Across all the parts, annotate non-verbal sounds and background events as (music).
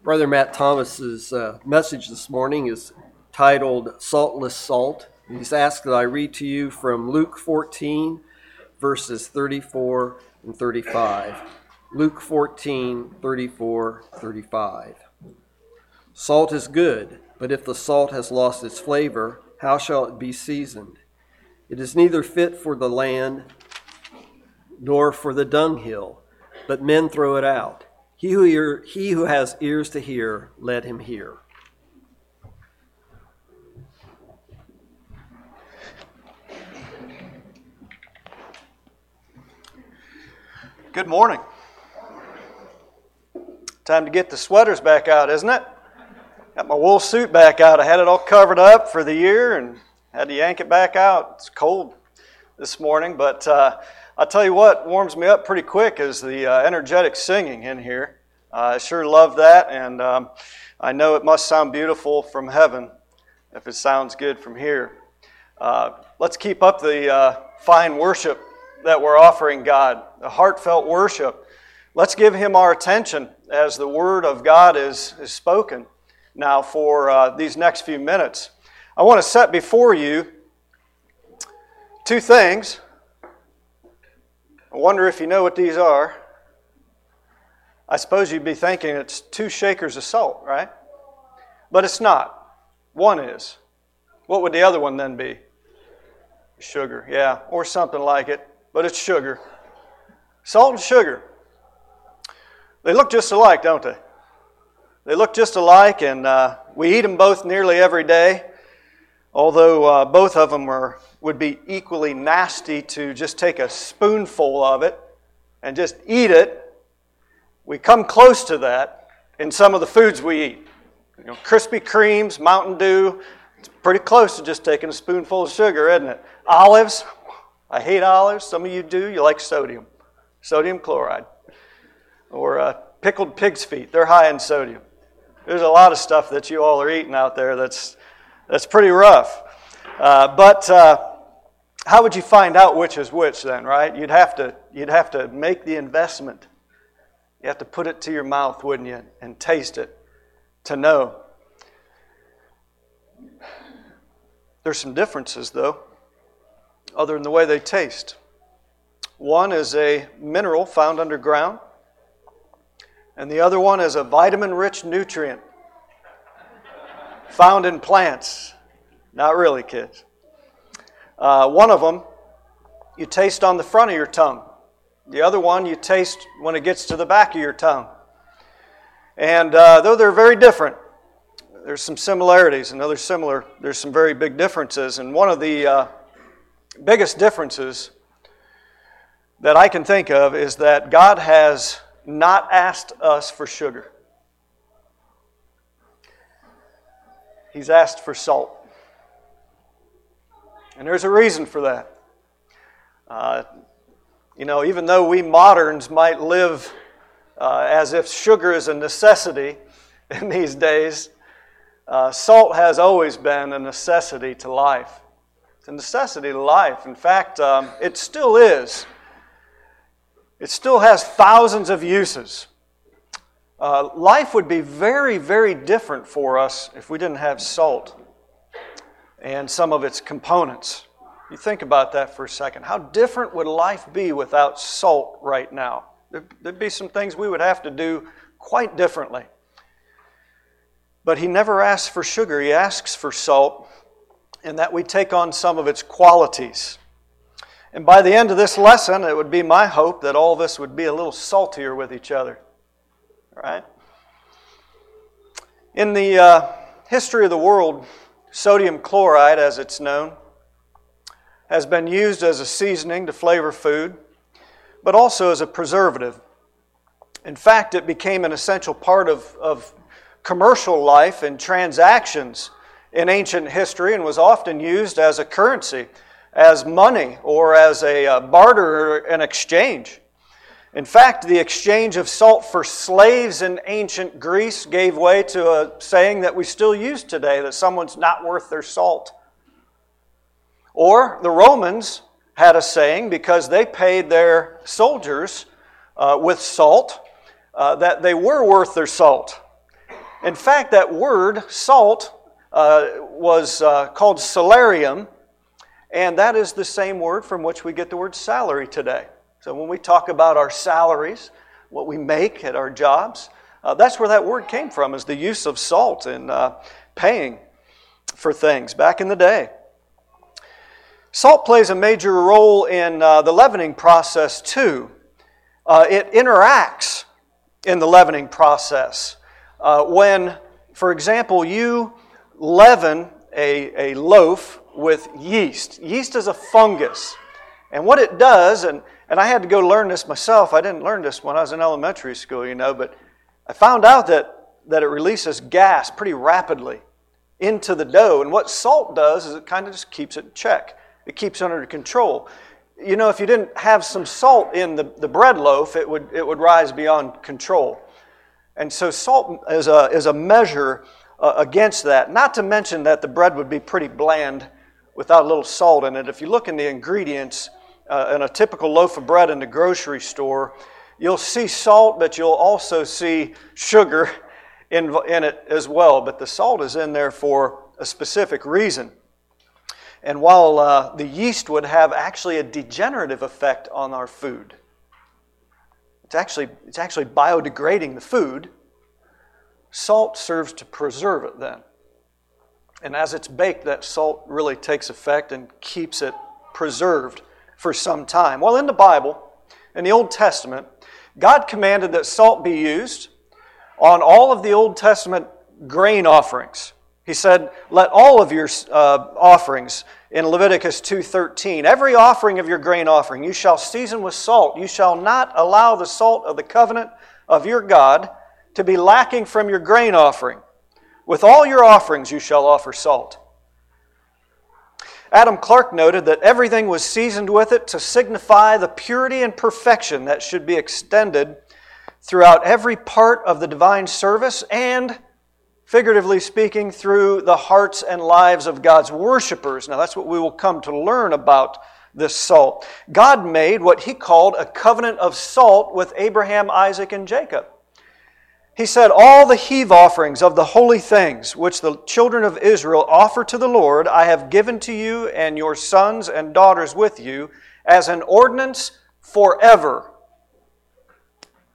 Brother Matt Thomas's uh, message this morning is titled Saltless Salt. He's asked that I read to you from Luke 14, verses 34 and 35. Luke 14, 34, 35. Salt is good, but if the salt has lost its flavor, how shall it be seasoned? It is neither fit for the land nor for the dunghill, but men throw it out. He who, ear, he who has ears to hear, let him hear. Good morning. Time to get the sweaters back out, isn't it? Got my wool suit back out. I had it all covered up for the year and had to yank it back out. It's cold this morning, but uh, I'll tell you what warms me up pretty quick is the uh, energetic singing in here. Uh, I sure love that, and um, I know it must sound beautiful from heaven if it sounds good from here. Uh, let's keep up the uh, fine worship that we're offering God, the heartfelt worship. Let's give Him our attention as the Word of God is, is spoken now for uh, these next few minutes. I want to set before you two things. I wonder if you know what these are. I suppose you'd be thinking it's two shakers of salt, right? But it's not. One is. What would the other one then be? Sugar, yeah, or something like it, but it's sugar. Salt and sugar. They look just alike, don't they? They look just alike, and uh, we eat them both nearly every day, although uh, both of them are, would be equally nasty to just take a spoonful of it and just eat it. We come close to that in some of the foods we eat. You know, Krispy Kremes, Mountain Dew, it's pretty close to just taking a spoonful of sugar, isn't it? Olives, I hate olives. Some of you do. You like sodium, sodium chloride. Or uh, pickled pig's feet, they're high in sodium. There's a lot of stuff that you all are eating out there that's, that's pretty rough. Uh, but uh, how would you find out which is which then, right? You'd have, to, you'd have to make the investment. You have to put it to your mouth, wouldn't you, and taste it to know. There's some differences, though, other than the way they taste. One is a mineral found underground, and the other one is a vitamin rich nutrient found in plants. Not really, kids. Uh, one of them you taste on the front of your tongue, the other one you taste when it gets to the back of your tongue. And uh, though they're very different, there's some similarities, and other similar, there's some very big differences. And one of the uh, biggest differences that I can think of is that God has not asked us for sugar. He's asked for salt. And there's a reason for that. Uh, you know, even though we moderns might live uh, as if sugar is a necessity (laughs) in these days, uh, salt has always been a necessity to life. It's a necessity to life. In fact, um, it still is. It still has thousands of uses. Uh, life would be very, very different for us if we didn't have salt and some of its components. You think about that for a second. How different would life be without salt right now? There'd be some things we would have to do quite differently. But he never asks for sugar, he asks for salt, and that we take on some of its qualities. And by the end of this lesson, it would be my hope that all of us would be a little saltier with each other. Right? In the uh, history of the world, sodium chloride, as it's known, has been used as a seasoning to flavor food, but also as a preservative. In fact, it became an essential part of, of commercial life and transactions in ancient history and was often used as a currency as money or as a uh, barter and exchange. In fact, the exchange of salt for slaves in ancient Greece gave way to a saying that we still use today that someone's not worth their salt. Or the Romans had a saying because they paid their soldiers uh, with salt uh, that they were worth their salt. In fact, that word, salt, uh, was uh, called salarium, and that is the same word from which we get the word salary today. So when we talk about our salaries, what we make at our jobs, uh, that's where that word came from, is the use of salt in uh, paying for things back in the day. Salt plays a major role in uh, the leavening process too. Uh, it interacts in the leavening process. Uh, when, for example, you leaven a, a loaf with yeast, yeast is a fungus. And what it does, and, and I had to go learn this myself, I didn't learn this when I was in elementary school, you know, but I found out that, that it releases gas pretty rapidly into the dough. And what salt does is it kind of just keeps it in check, it keeps it under control. You know, if you didn't have some salt in the, the bread loaf, it would, it would rise beyond control. And so, salt is a, is a measure uh, against that. Not to mention that the bread would be pretty bland without a little salt in it. If you look in the ingredients uh, in a typical loaf of bread in the grocery store, you'll see salt, but you'll also see sugar in, in it as well. But the salt is in there for a specific reason. And while uh, the yeast would have actually a degenerative effect on our food, it's actually, it's actually biodegrading the food. Salt serves to preserve it then. And as it's baked, that salt really takes effect and keeps it preserved for some time. Well, in the Bible, in the Old Testament, God commanded that salt be used on all of the Old Testament grain offerings. He said, "Let all of your uh, offerings in Leviticus 2:13, every offering of your grain offering you shall season with salt. You shall not allow the salt of the covenant of your God to be lacking from your grain offering. With all your offerings you shall offer salt." Adam Clarke noted that everything was seasoned with it to signify the purity and perfection that should be extended throughout every part of the divine service and figuratively speaking, through the hearts and lives of God's worshipers. Now, that's what we will come to learn about this salt. God made what he called a covenant of salt with Abraham, Isaac, and Jacob. He said, All the heave offerings of the holy things which the children of Israel offer to the Lord, I have given to you and your sons and daughters with you as an ordinance forever.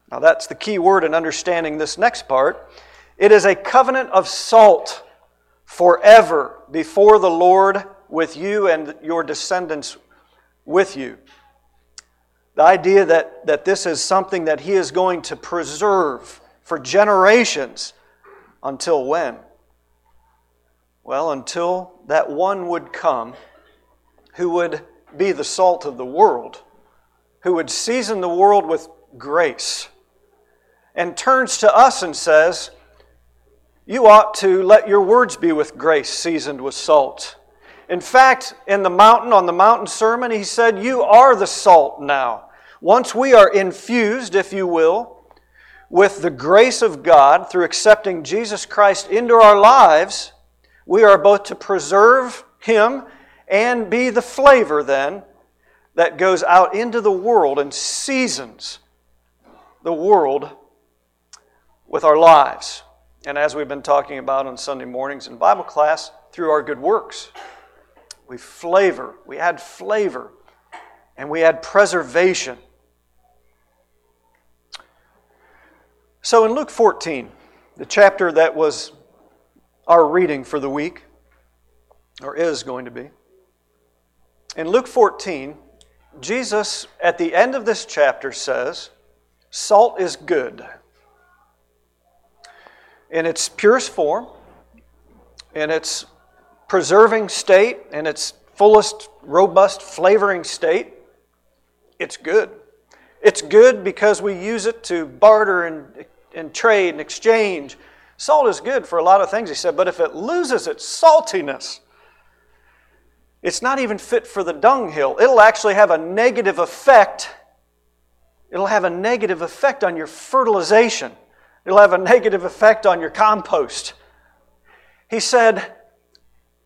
Now, that's the key word in understanding this next part. It is a covenant of salt forever before the Lord with you and your descendants with you. The idea that, that this is something that He is going to preserve for generations until when? Well, until that one would come who would be the salt of the world, who would season the world with grace, and turns to us and says, you ought to let your words be with grace, seasoned with salt. In fact, in the mountain, on the mountain sermon, he said, You are the salt now. Once we are infused, if you will, with the grace of God through accepting Jesus Christ into our lives, we are both to preserve Him and be the flavor then that goes out into the world and seasons the world with our lives. And as we've been talking about on Sunday mornings in Bible class, through our good works, we flavor, we add flavor, and we add preservation. So in Luke 14, the chapter that was our reading for the week, or is going to be, in Luke 14, Jesus, at the end of this chapter, says, Salt is good in its purest form, in its preserving state, in its fullest, robust flavoring state, it's good. It's good because we use it to barter and, and trade and exchange. Salt is good for a lot of things, he said, but if it loses its saltiness, it's not even fit for the dunghill. It'll actually have a negative effect. It'll have a negative effect on your fertilization. It'll have a negative effect on your compost. He said,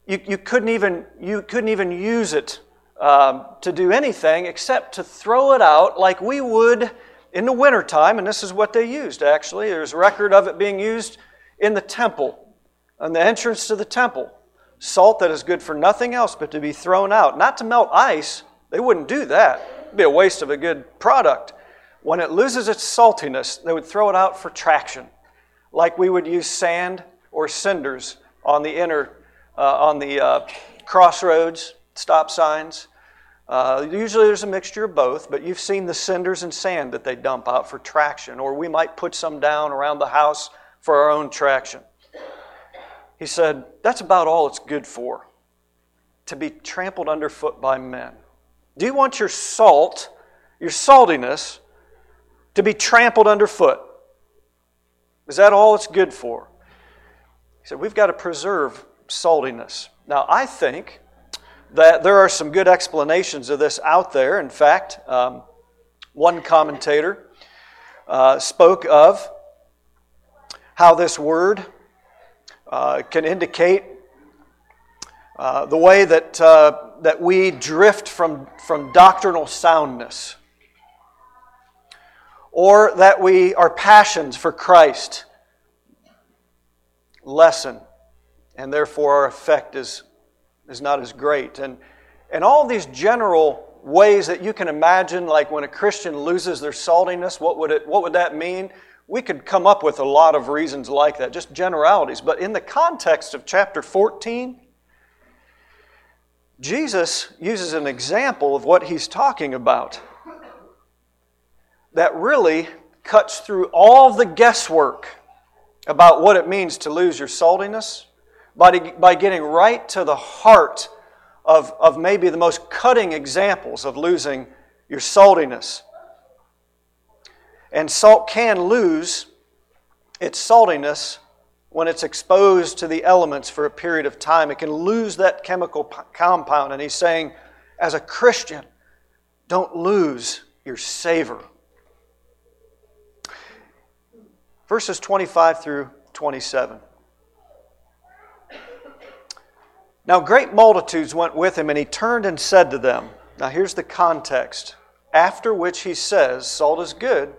you, you, couldn't, even, you couldn't even use it um, to do anything except to throw it out like we would in the wintertime, and this is what they used actually. There's a record of it being used in the temple, on the entrance to the temple. Salt that is good for nothing else but to be thrown out, not to melt ice. They wouldn't do that. It'd be a waste of a good product. When it loses its saltiness, they would throw it out for traction, like we would use sand or cinders on the inner, uh, on the uh, crossroads, stop signs. Uh, usually there's a mixture of both, but you've seen the cinders and sand that they dump out for traction, or we might put some down around the house for our own traction. He said, That's about all it's good for to be trampled underfoot by men. Do you want your salt, your saltiness, to be trampled underfoot? Is that all it's good for? He said, We've got to preserve saltiness. Now, I think that there are some good explanations of this out there. In fact, um, one commentator uh, spoke of how this word uh, can indicate uh, the way that, uh, that we drift from, from doctrinal soundness, or that we, our passions for Christ lessen, and therefore our effect is, is not as great. And, and all these general ways that you can imagine, like when a Christian loses their saltiness, what would, it, what would that mean? We could come up with a lot of reasons like that, just generalities. But in the context of chapter 14, Jesus uses an example of what he's talking about that really cuts through all the guesswork about what it means to lose your saltiness by, by getting right to the heart of, of maybe the most cutting examples of losing your saltiness. And salt can lose its saltiness when it's exposed to the elements for a period of time. It can lose that chemical compound. And he's saying, as a Christian, don't lose your savor. Verses 25 through 27. Now, great multitudes went with him, and he turned and said to them, Now, here's the context. After which he says, Salt is good,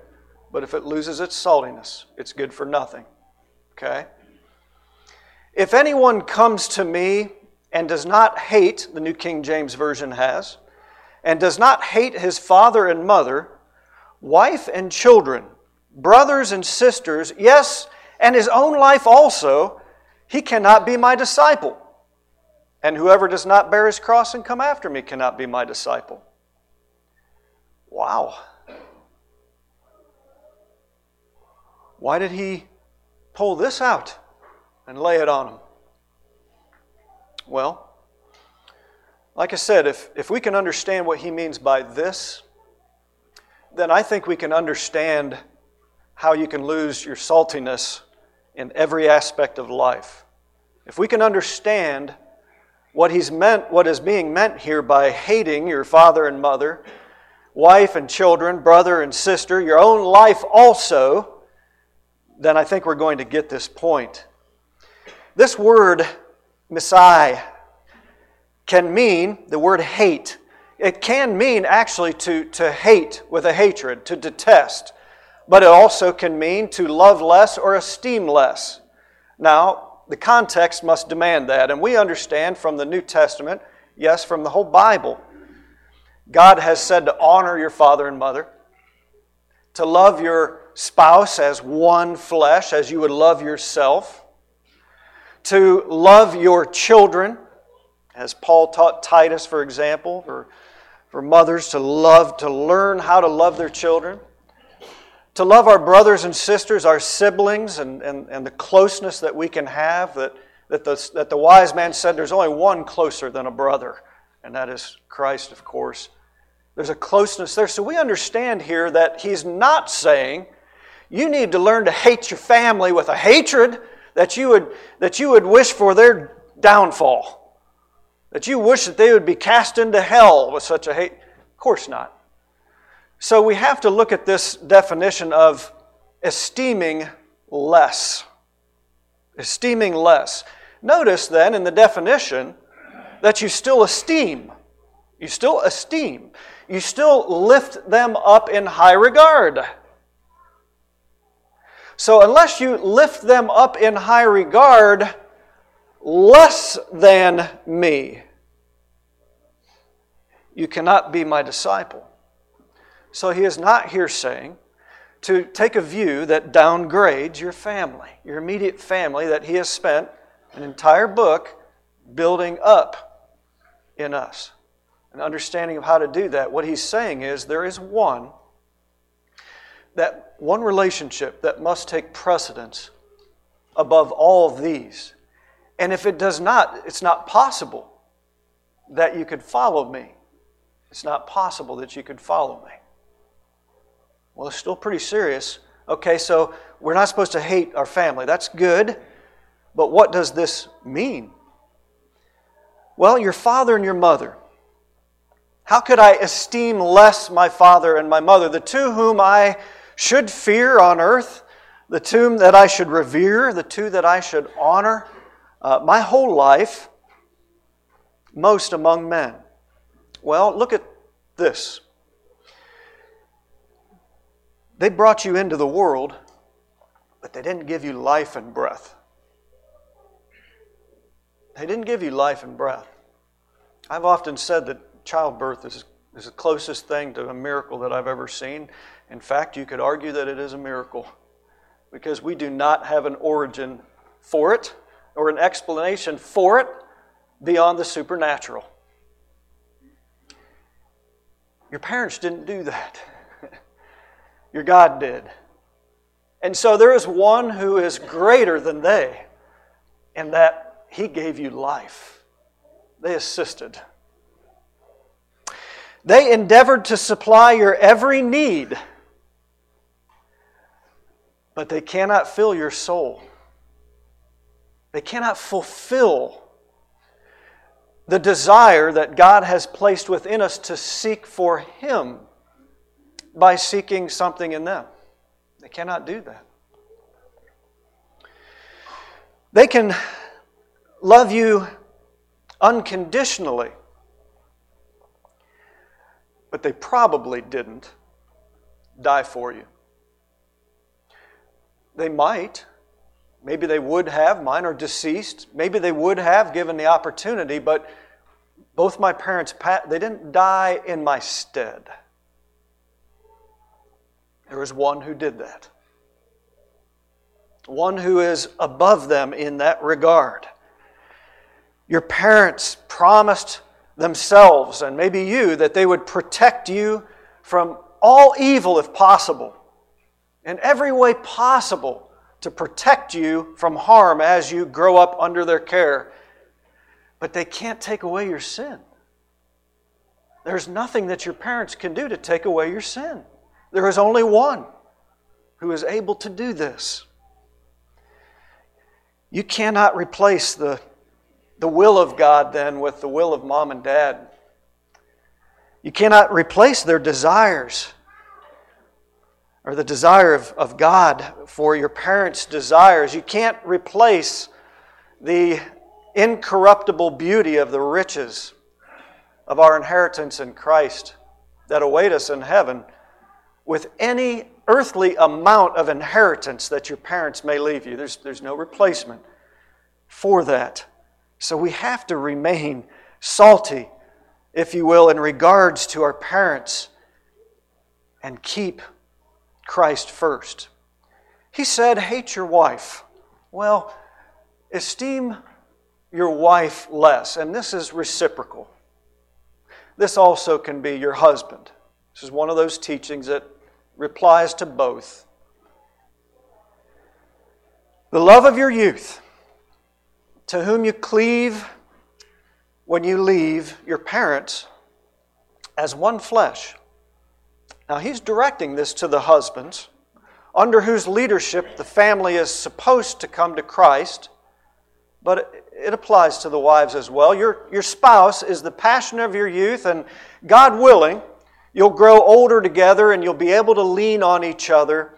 but if it loses its saltiness, it's good for nothing. Okay? If anyone comes to me and does not hate, the New King James Version has, and does not hate his father and mother, wife and children, brothers and sisters, yes, and his own life also, he cannot be my disciple. And whoever does not bear his cross and come after me cannot be my disciple. Wow. Why did he pull this out and lay it on him? Well, like I said, if, if we can understand what he means by this, then I think we can understand how you can lose your saltiness in every aspect of life. If we can understand what he's meant, what is being meant here by hating your father and mother, wife and children, brother and sister, your own life also, then I think we're going to get this point. This word, miseo, can mean the word hate. It can mean actually to, to hate with a hatred, to detest, but it also can mean to love less or esteem less. Now, the context must demand that, and we understand from the New Testament, yes, from the whole Bible, God has said to honor your father and mother, to love your spouse as one flesh, as you would love yourself, to love your children, as Paul taught Titus, for example, for, for mothers to love, to learn how to love their children, to love our brothers and sisters, our siblings, and, and, and the closeness that we can have, that, that, the, that the wise man said there's only one closer than a brother, and that is Christ, of course. There's a closeness there. So we understand here that he's not saying you need to learn to hate your family with a hatred that you would, that you would wish for their downfall. That you wish that they would be cast into hell with such a hate. Of course not. So we have to look at this definition of esteeming less. Esteeming less. Notice then in the definition that you still esteem. You still esteem. You still lift them up in high regard. So, unless you lift them up in high regard, less than me, you cannot be my disciple. So, he is not here saying to take a view that downgrades your family, your immediate family that he has spent an entire book building up in us. An understanding of how to do that. What he's saying is there is one that one relationship that must take precedence above all these. And if it does not, it's not possible that you could follow me. It's not possible that you could follow me. Well, it's still pretty serious. Okay, so we're not supposed to hate our family. That's good. But what does this mean? Well, your father and your mother. How could I esteem less my father and my mother, the two whom I should fear on earth, the two that I should revere, the two that I should honor. Uh, my whole life, most among men. Well, look at this. They brought you into the world, but they didn't give you life and breath. They didn't give you life and breath. I've often said that childbirth is, is the closest thing to a miracle that I've ever seen. In fact, you could argue that it is a miracle because we do not have an origin for it or an explanation for it beyond the supernatural. Your parents didn't do that. Your God did. And so there is one who is greater than they, in that he gave you life. They assisted. They endeavored to supply your every need but they cannot fill your soul. They cannot fulfill the desire that God has placed within us to seek for Him by seeking something in them. They cannot do that. They can love you unconditionally, but they probably didn't die for you. They might. Maybe they would have. Mine are deceased. Maybe they would have given the opportunity, but both my parents, they didn't die in my stead. There was one who did that. One who is above them in that regard. Your parents promised themselves, and maybe you, that they would protect you from all evil if possible in every way possible to protect you from harm as you grow up under their care. But they can't take away your sin. There's nothing that your parents can do to take away your sin. There is only one who is able to do this. You cannot replace the, the will of God then with the will of mom and dad. You cannot replace their desires or the desire of, of God for your parents' desires. You can't replace the incorruptible beauty of the riches of our inheritance in Christ that await us in heaven with any earthly amount of inheritance that your parents may leave you. There's, there's no replacement for that. So we have to remain salty, if you will, in regards to our parents and keep Christ first. He said, Hate your wife. Well, esteem your wife less. And this is reciprocal. This also can be your husband. This is one of those teachings that replies to both. The love of your youth, to whom you cleave when you leave your parents as one flesh. Now, he's directing this to the husbands, under whose leadership the family is supposed to come to Christ, but it applies to the wives as well. Your, your spouse is the passion of your youth, and God willing, you'll grow older together and you'll be able to lean on each other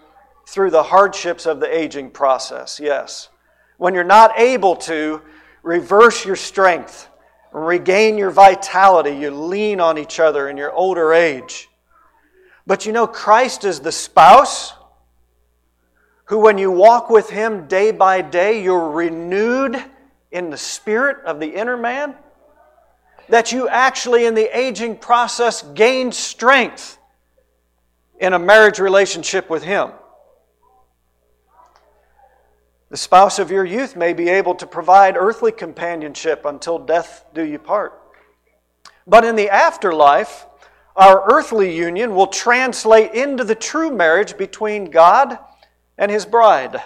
through the hardships of the aging process, yes. When you're not able to reverse your strength, regain your vitality, you lean on each other in your older age. But you know, Christ is the spouse who, when you walk with Him day by day, you're renewed in the spirit of the inner man, that you actually, in the aging process, gain strength in a marriage relationship with Him. The spouse of your youth may be able to provide earthly companionship until death do you part. But in the afterlife, our earthly union will translate into the true marriage between God and His bride.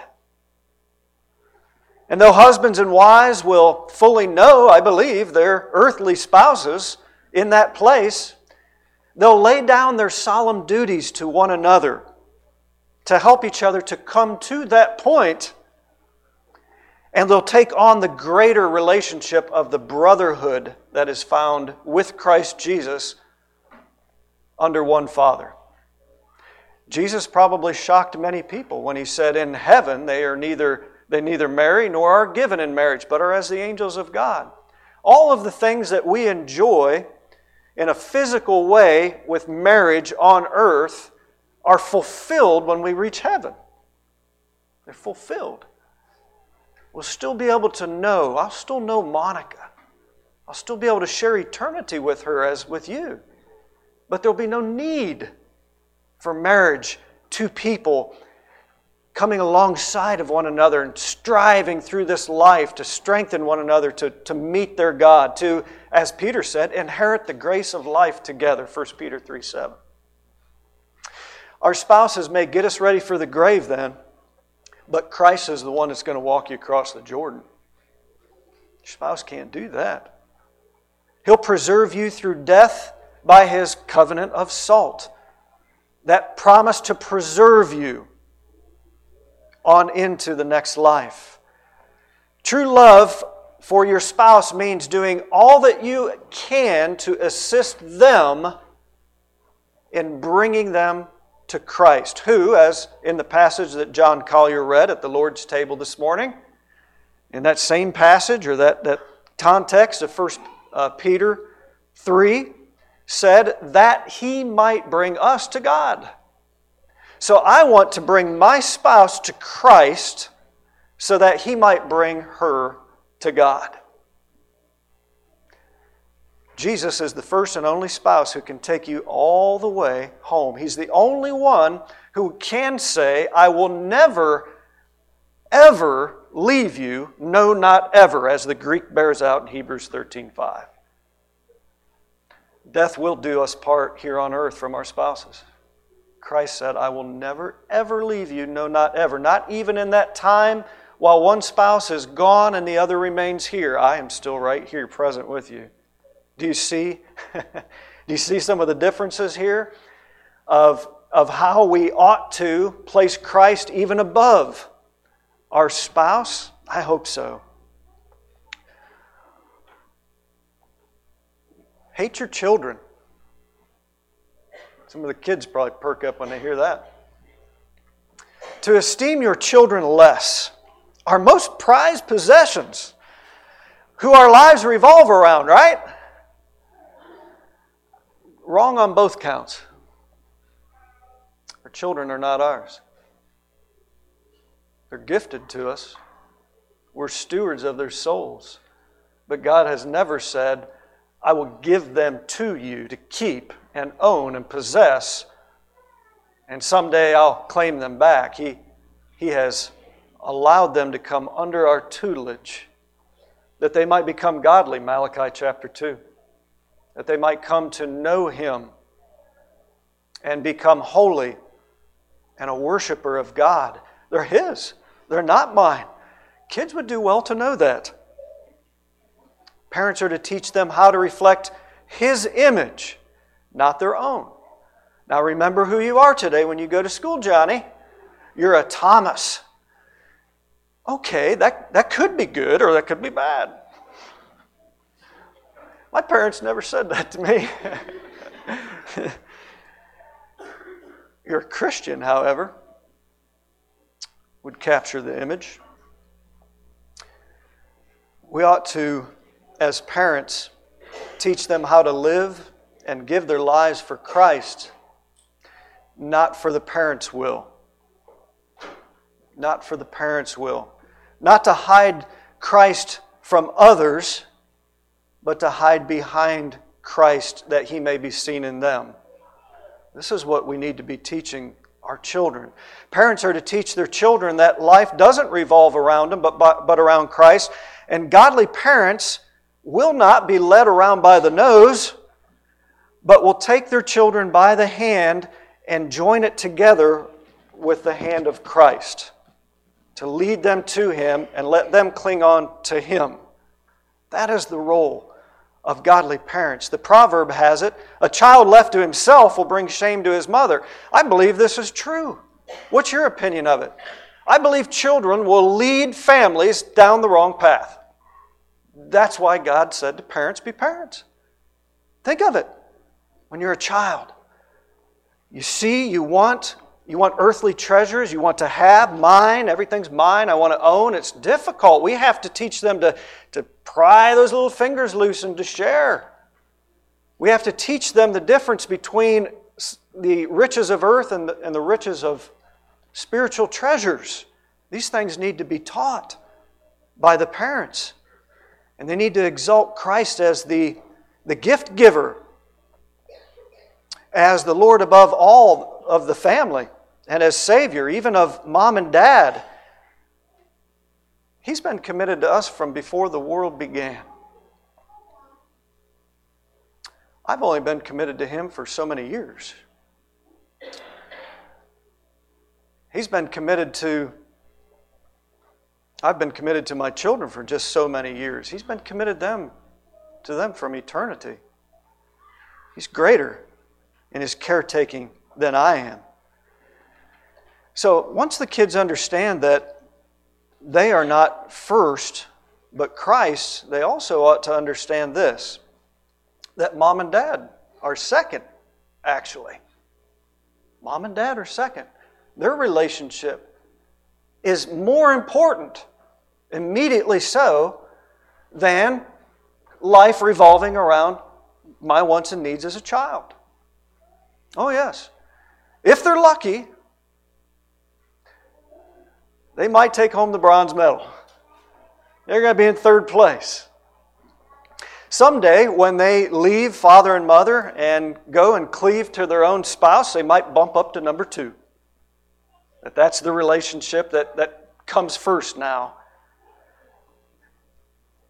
And though husbands and wives will fully know, I believe, their earthly spouses in that place, they'll lay down their solemn duties to one another to help each other to come to that point and they'll take on the greater relationship of the brotherhood that is found with Christ Jesus under one Father. Jesus probably shocked many people when he said, In heaven they are neither they neither marry nor are given in marriage, but are as the angels of God. All of the things that we enjoy in a physical way with marriage on earth are fulfilled when we reach heaven. They're fulfilled We'll still be able to know. I'll still know Monica. I'll still be able to share eternity with her as with you. But there'll be no need for marriage, to people coming alongside of one another and striving through this life to strengthen one another, to, to meet their God, to, as Peter said, inherit the grace of life together, 1 Peter 3 7. Our spouses may get us ready for the grave then, but Christ is the one that's going to walk you across the Jordan. Your spouse can't do that. He'll preserve you through death by his covenant of salt. That promise to preserve you on into the next life. True love for your spouse means doing all that you can to assist them in bringing them to Christ, who, as in the passage that John Collier read at the Lord's table this morning, in that same passage or that, that context of 1 uh, Peter 3, said that he might bring us to God. So I want to bring my spouse to Christ so that he might bring her to God. Jesus is the first and only spouse who can take you all the way home. He's the only one who can say, I will never, ever leave you, no, not ever, as the Greek bears out in Hebrews 13 5. Death will do us part here on earth from our spouses. Christ said, I will never, ever leave you, no, not ever. Not even in that time while one spouse is gone and the other remains here. I am still right here present with you. Do you see? (laughs) Do you see some of the differences here of, of how we ought to place Christ even above our spouse? I hope so. Hate your children. Some of the kids probably perk up when they hear that. To esteem your children less, our most prized possessions, who our lives revolve around, right? wrong on both counts. Our children are not ours, they're gifted to us. We're stewards of their souls. But God has never said, I will give them to you to keep and own and possess, and someday I'll claim them back. He, he has allowed them to come under our tutelage that they might become godly, Malachi chapter 2 that they might come to know Him and become holy and a worshiper of God. They're His, they're not mine. Kids would do well to know that. Parents are to teach them how to reflect His image, not their own. Now, remember who you are today when you go to school, Johnny. You're a Thomas. Okay, that, that could be good or that could be bad. My parents never said that to me. (laughs) Your Christian, however, would capture the image. We ought to, as parents, teach them how to live and give their lives for Christ, not for the parents' will. not for the parents' will. Not to hide Christ from others, but to hide behind Christ that he may be seen in them. This is what we need to be teaching our children. Parents are to teach their children that life doesn't revolve around them, but, but, but around Christ. And godly parents will not be led around by the nose, but will take their children by the hand and join it together with the hand of Christ to lead them to Him and let them cling on to Him. That is the role of godly parents. The proverb has it a child left to himself will bring shame to his mother. I believe this is true. What's your opinion of it? I believe children will lead families down the wrong path. That's why God said to parents, be parents. Think of it when you're a child. You see, you want, you want earthly treasures, you want to have mine, everything's mine, I want to own. It's difficult. We have to teach them to, to pry those little fingers loose and to share. We have to teach them the difference between the riches of earth and the, and the riches of spiritual treasures. These things need to be taught by the parents. And they need to exalt Christ as the, the gift giver, as the Lord above all of the family, and as Savior, even of mom and dad. He's been committed to us from before the world began. I've only been committed to Him for so many years. He's been committed to I've been committed to my children for just so many years. He's been committed them to them from eternity. He's greater in his caretaking than I am. So once the kids understand that they are not first, but Christ, they also ought to understand this that mom and dad are second, actually. Mom and dad are second. Their relationship is more important immediately so, than life revolving around my wants and needs as a child. Oh, yes. If they're lucky, they might take home the bronze medal. They're going to be in third place. Someday, when they leave father and mother and go and cleave to their own spouse, they might bump up to number two. That that's the relationship that, that comes first now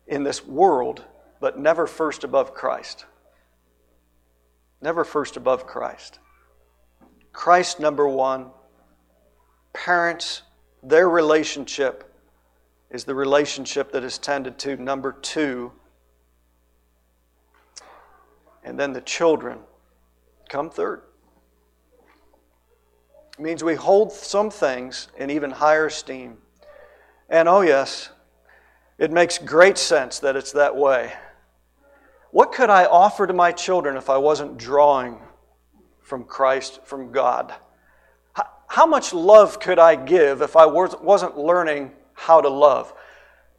in this world, but never first above Christ. Never first above Christ. Christ, number one. Parents, their relationship is the relationship that is tended to. Number two. And then the children come third. It means we hold some things in even higher esteem. And oh, yes, it makes great sense that it's that way. What could I offer to my children if I wasn't drawing from Christ, from God? How much love could I give if I wasn't learning how to love?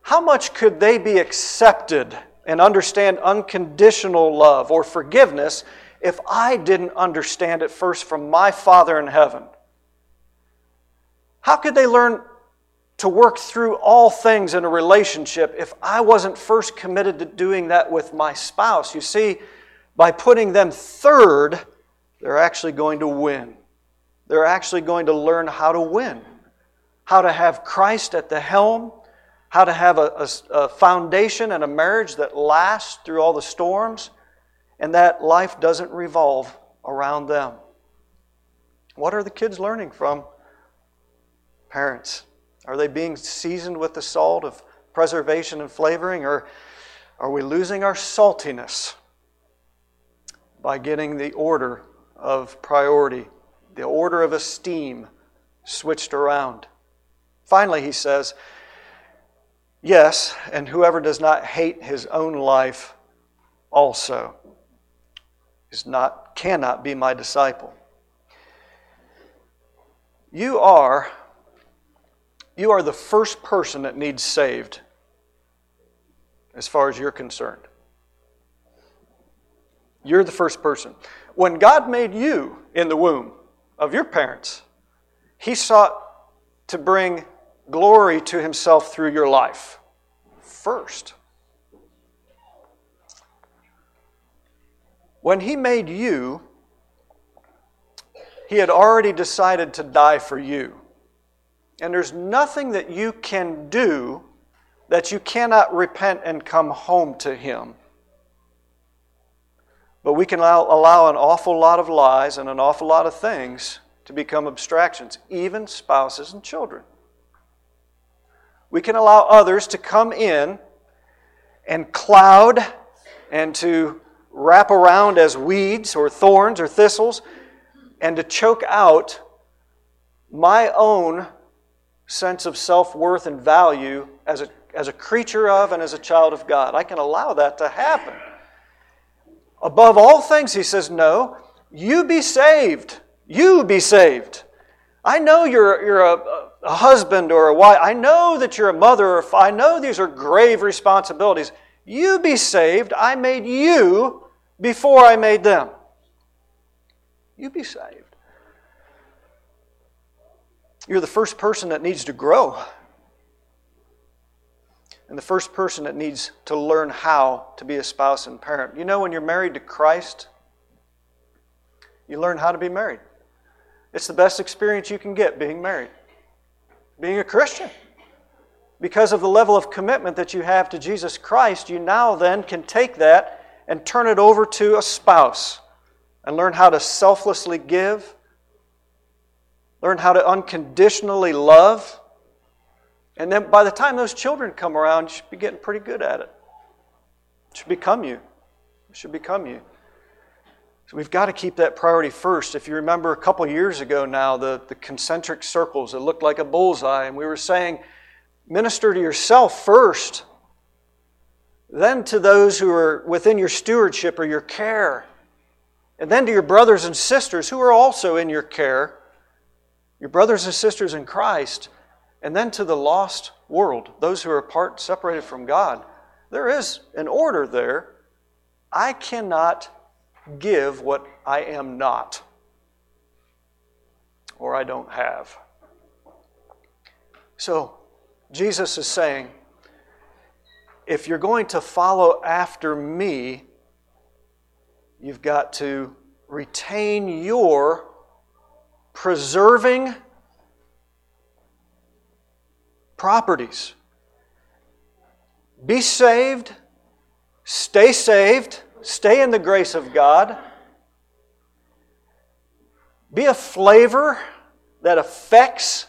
How much could they be accepted and understand unconditional love or forgiveness if I didn't understand it first from my Father in heaven? How could they learn to work through all things in a relationship if I wasn't first committed to doing that with my spouse. You see, by putting them third, they're actually going to win. They're actually going to learn how to win, how to have Christ at the helm, how to have a, a, a foundation and a marriage that lasts through all the storms, and that life doesn't revolve around them. What are the kids learning from parents? Are they being seasoned with the salt of preservation and flavoring, or are we losing our saltiness by getting the order of priority, the order of esteem switched around? Finally, he says, Yes, and whoever does not hate his own life also is not, cannot be my disciple. You are you are the first person that needs saved as far as you're concerned. You're the first person. When God made you in the womb of your parents, He sought to bring glory to himself through your life first. When he made you, he had already decided to die for you. And there's nothing that you can do that you cannot repent and come home to him. But we can allow, allow an awful lot of lies and an awful lot of things to become abstractions, even spouses and children. We can allow others to come in and cloud and to wrap around as weeds or thorns or thistles and to choke out my own sense of self worth and value as a, as a creature of and as a child of God. I can allow that to happen. Above all things, he says, No, you be saved. You be saved. I know you're, you're a, a husband or a wife. I know that you're a mother or I know these are grave responsibilities. You be saved. I made you before I made them. You be saved. You're the first person that needs to grow and the first person that needs to learn how to be a spouse and parent. You know, when you're married to Christ, you learn how to be married. It's the best experience you can get being married, being a Christian. Because of the level of commitment that you have to Jesus Christ, you now then can take that and turn it over to a spouse and learn how to selflessly give, learn how to unconditionally love and then by the time those children come around, you should be getting pretty good at it. It should become you. It should become you. So we've got to keep that priority first. If you remember a couple years ago now, the, the concentric circles that looked like a bullseye, and we were saying, minister to yourself first, then to those who are within your stewardship or your care, and then to your brothers and sisters who are also in your care, your brothers and sisters in Christ. And then to the lost world, those who are apart, separated from God, there is an order there. I cannot give what I am not or I don't have. So, Jesus is saying, if you're going to follow after me, you've got to retain your preserving properties. Be saved, stay saved, stay in the grace of God. Be a flavor that affects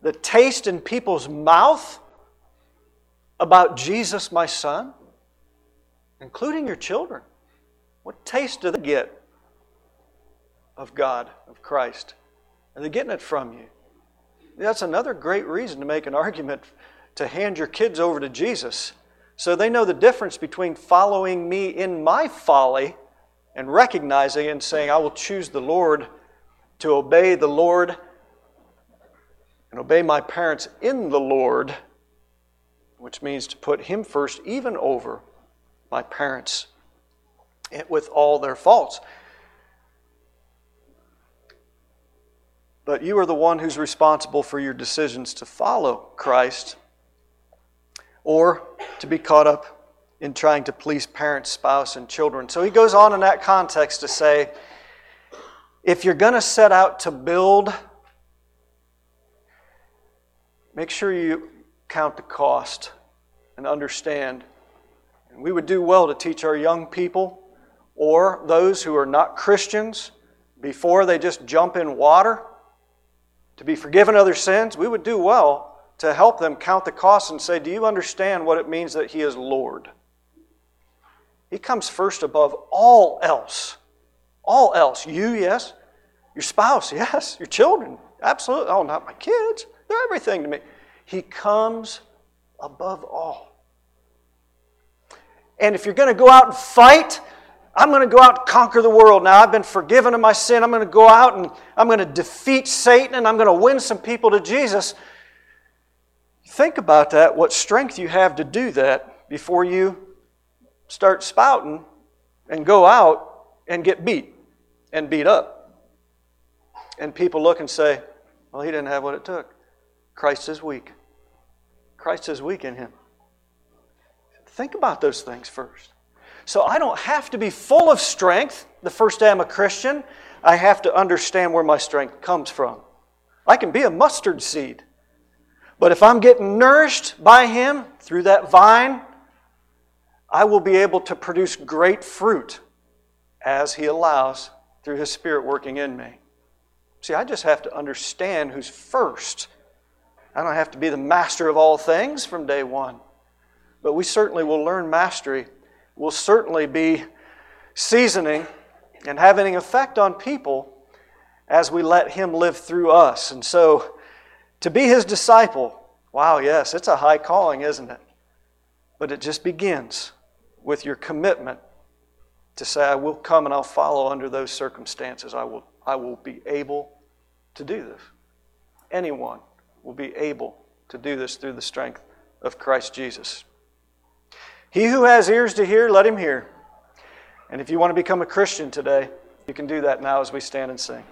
the taste in people's mouth about Jesus, my son, including your children. What taste do they get of God, of Christ? And they're getting it from you? That's another great reason to make an (laughs) argument to hand your kids over to Jesus so they know the difference between following me in my folly and recognizing and saying, I will choose the Lord to obey the Lord and obey my parents in the Lord, which means to put Him first, even over my parents eh, with all their faults. But you are the one who's responsible for your decisions to follow Christ or to be caught up in trying to please parents, spouse, and children. So he goes on in that context to say if you're going to set out to build, make sure you count the cost and understand. And we would do well to teach our young people or those who are not Christians before they just jump in water to be forgiven of their sins, we would do well to help them count the costs and say, Do you understand what it means that He is Lord? He comes first above all else. All else. You, yes. Your spouse, yes. Your children, absolutely. Oh, not my kids. They're everything to me. He comes above all. And if you're going to go out and fight, I'm going to go out and conquer the world now. I've been forgiven of my sin. I'm going to go out and I'm going to defeat Satan and I'm going to win some people to Jesus. Think about that, what strength you have to do that before you start spouting and go out and get beat and beat up. And people look and say, well, he didn't have what it took. Christ is weak. Christ is weak in him. Think about those things first. So I don't have to be full of strength the first day I'm a Christian. I have to understand where my strength comes from. I can be a mustard seed. But if I'm getting nourished by Him through that vine, I will be able to produce great fruit as He allows through His Spirit working in me. See, I just have to understand who's first. I don't have to be the master of all things from day one. But we certainly will learn mastery. We'll certainly be seasoning and having an effect on people as we let Him live through us. And so, to be His disciple, wow, yes, it's a high calling, isn't it? But it just begins with your commitment to say, I will come and I'll follow under those circumstances. I will, I will be able to do this. Anyone will be able to do this through the strength of Christ Jesus. He who has ears to hear, let him hear. And if you want to become a Christian today, you can do that now as we stand and sing.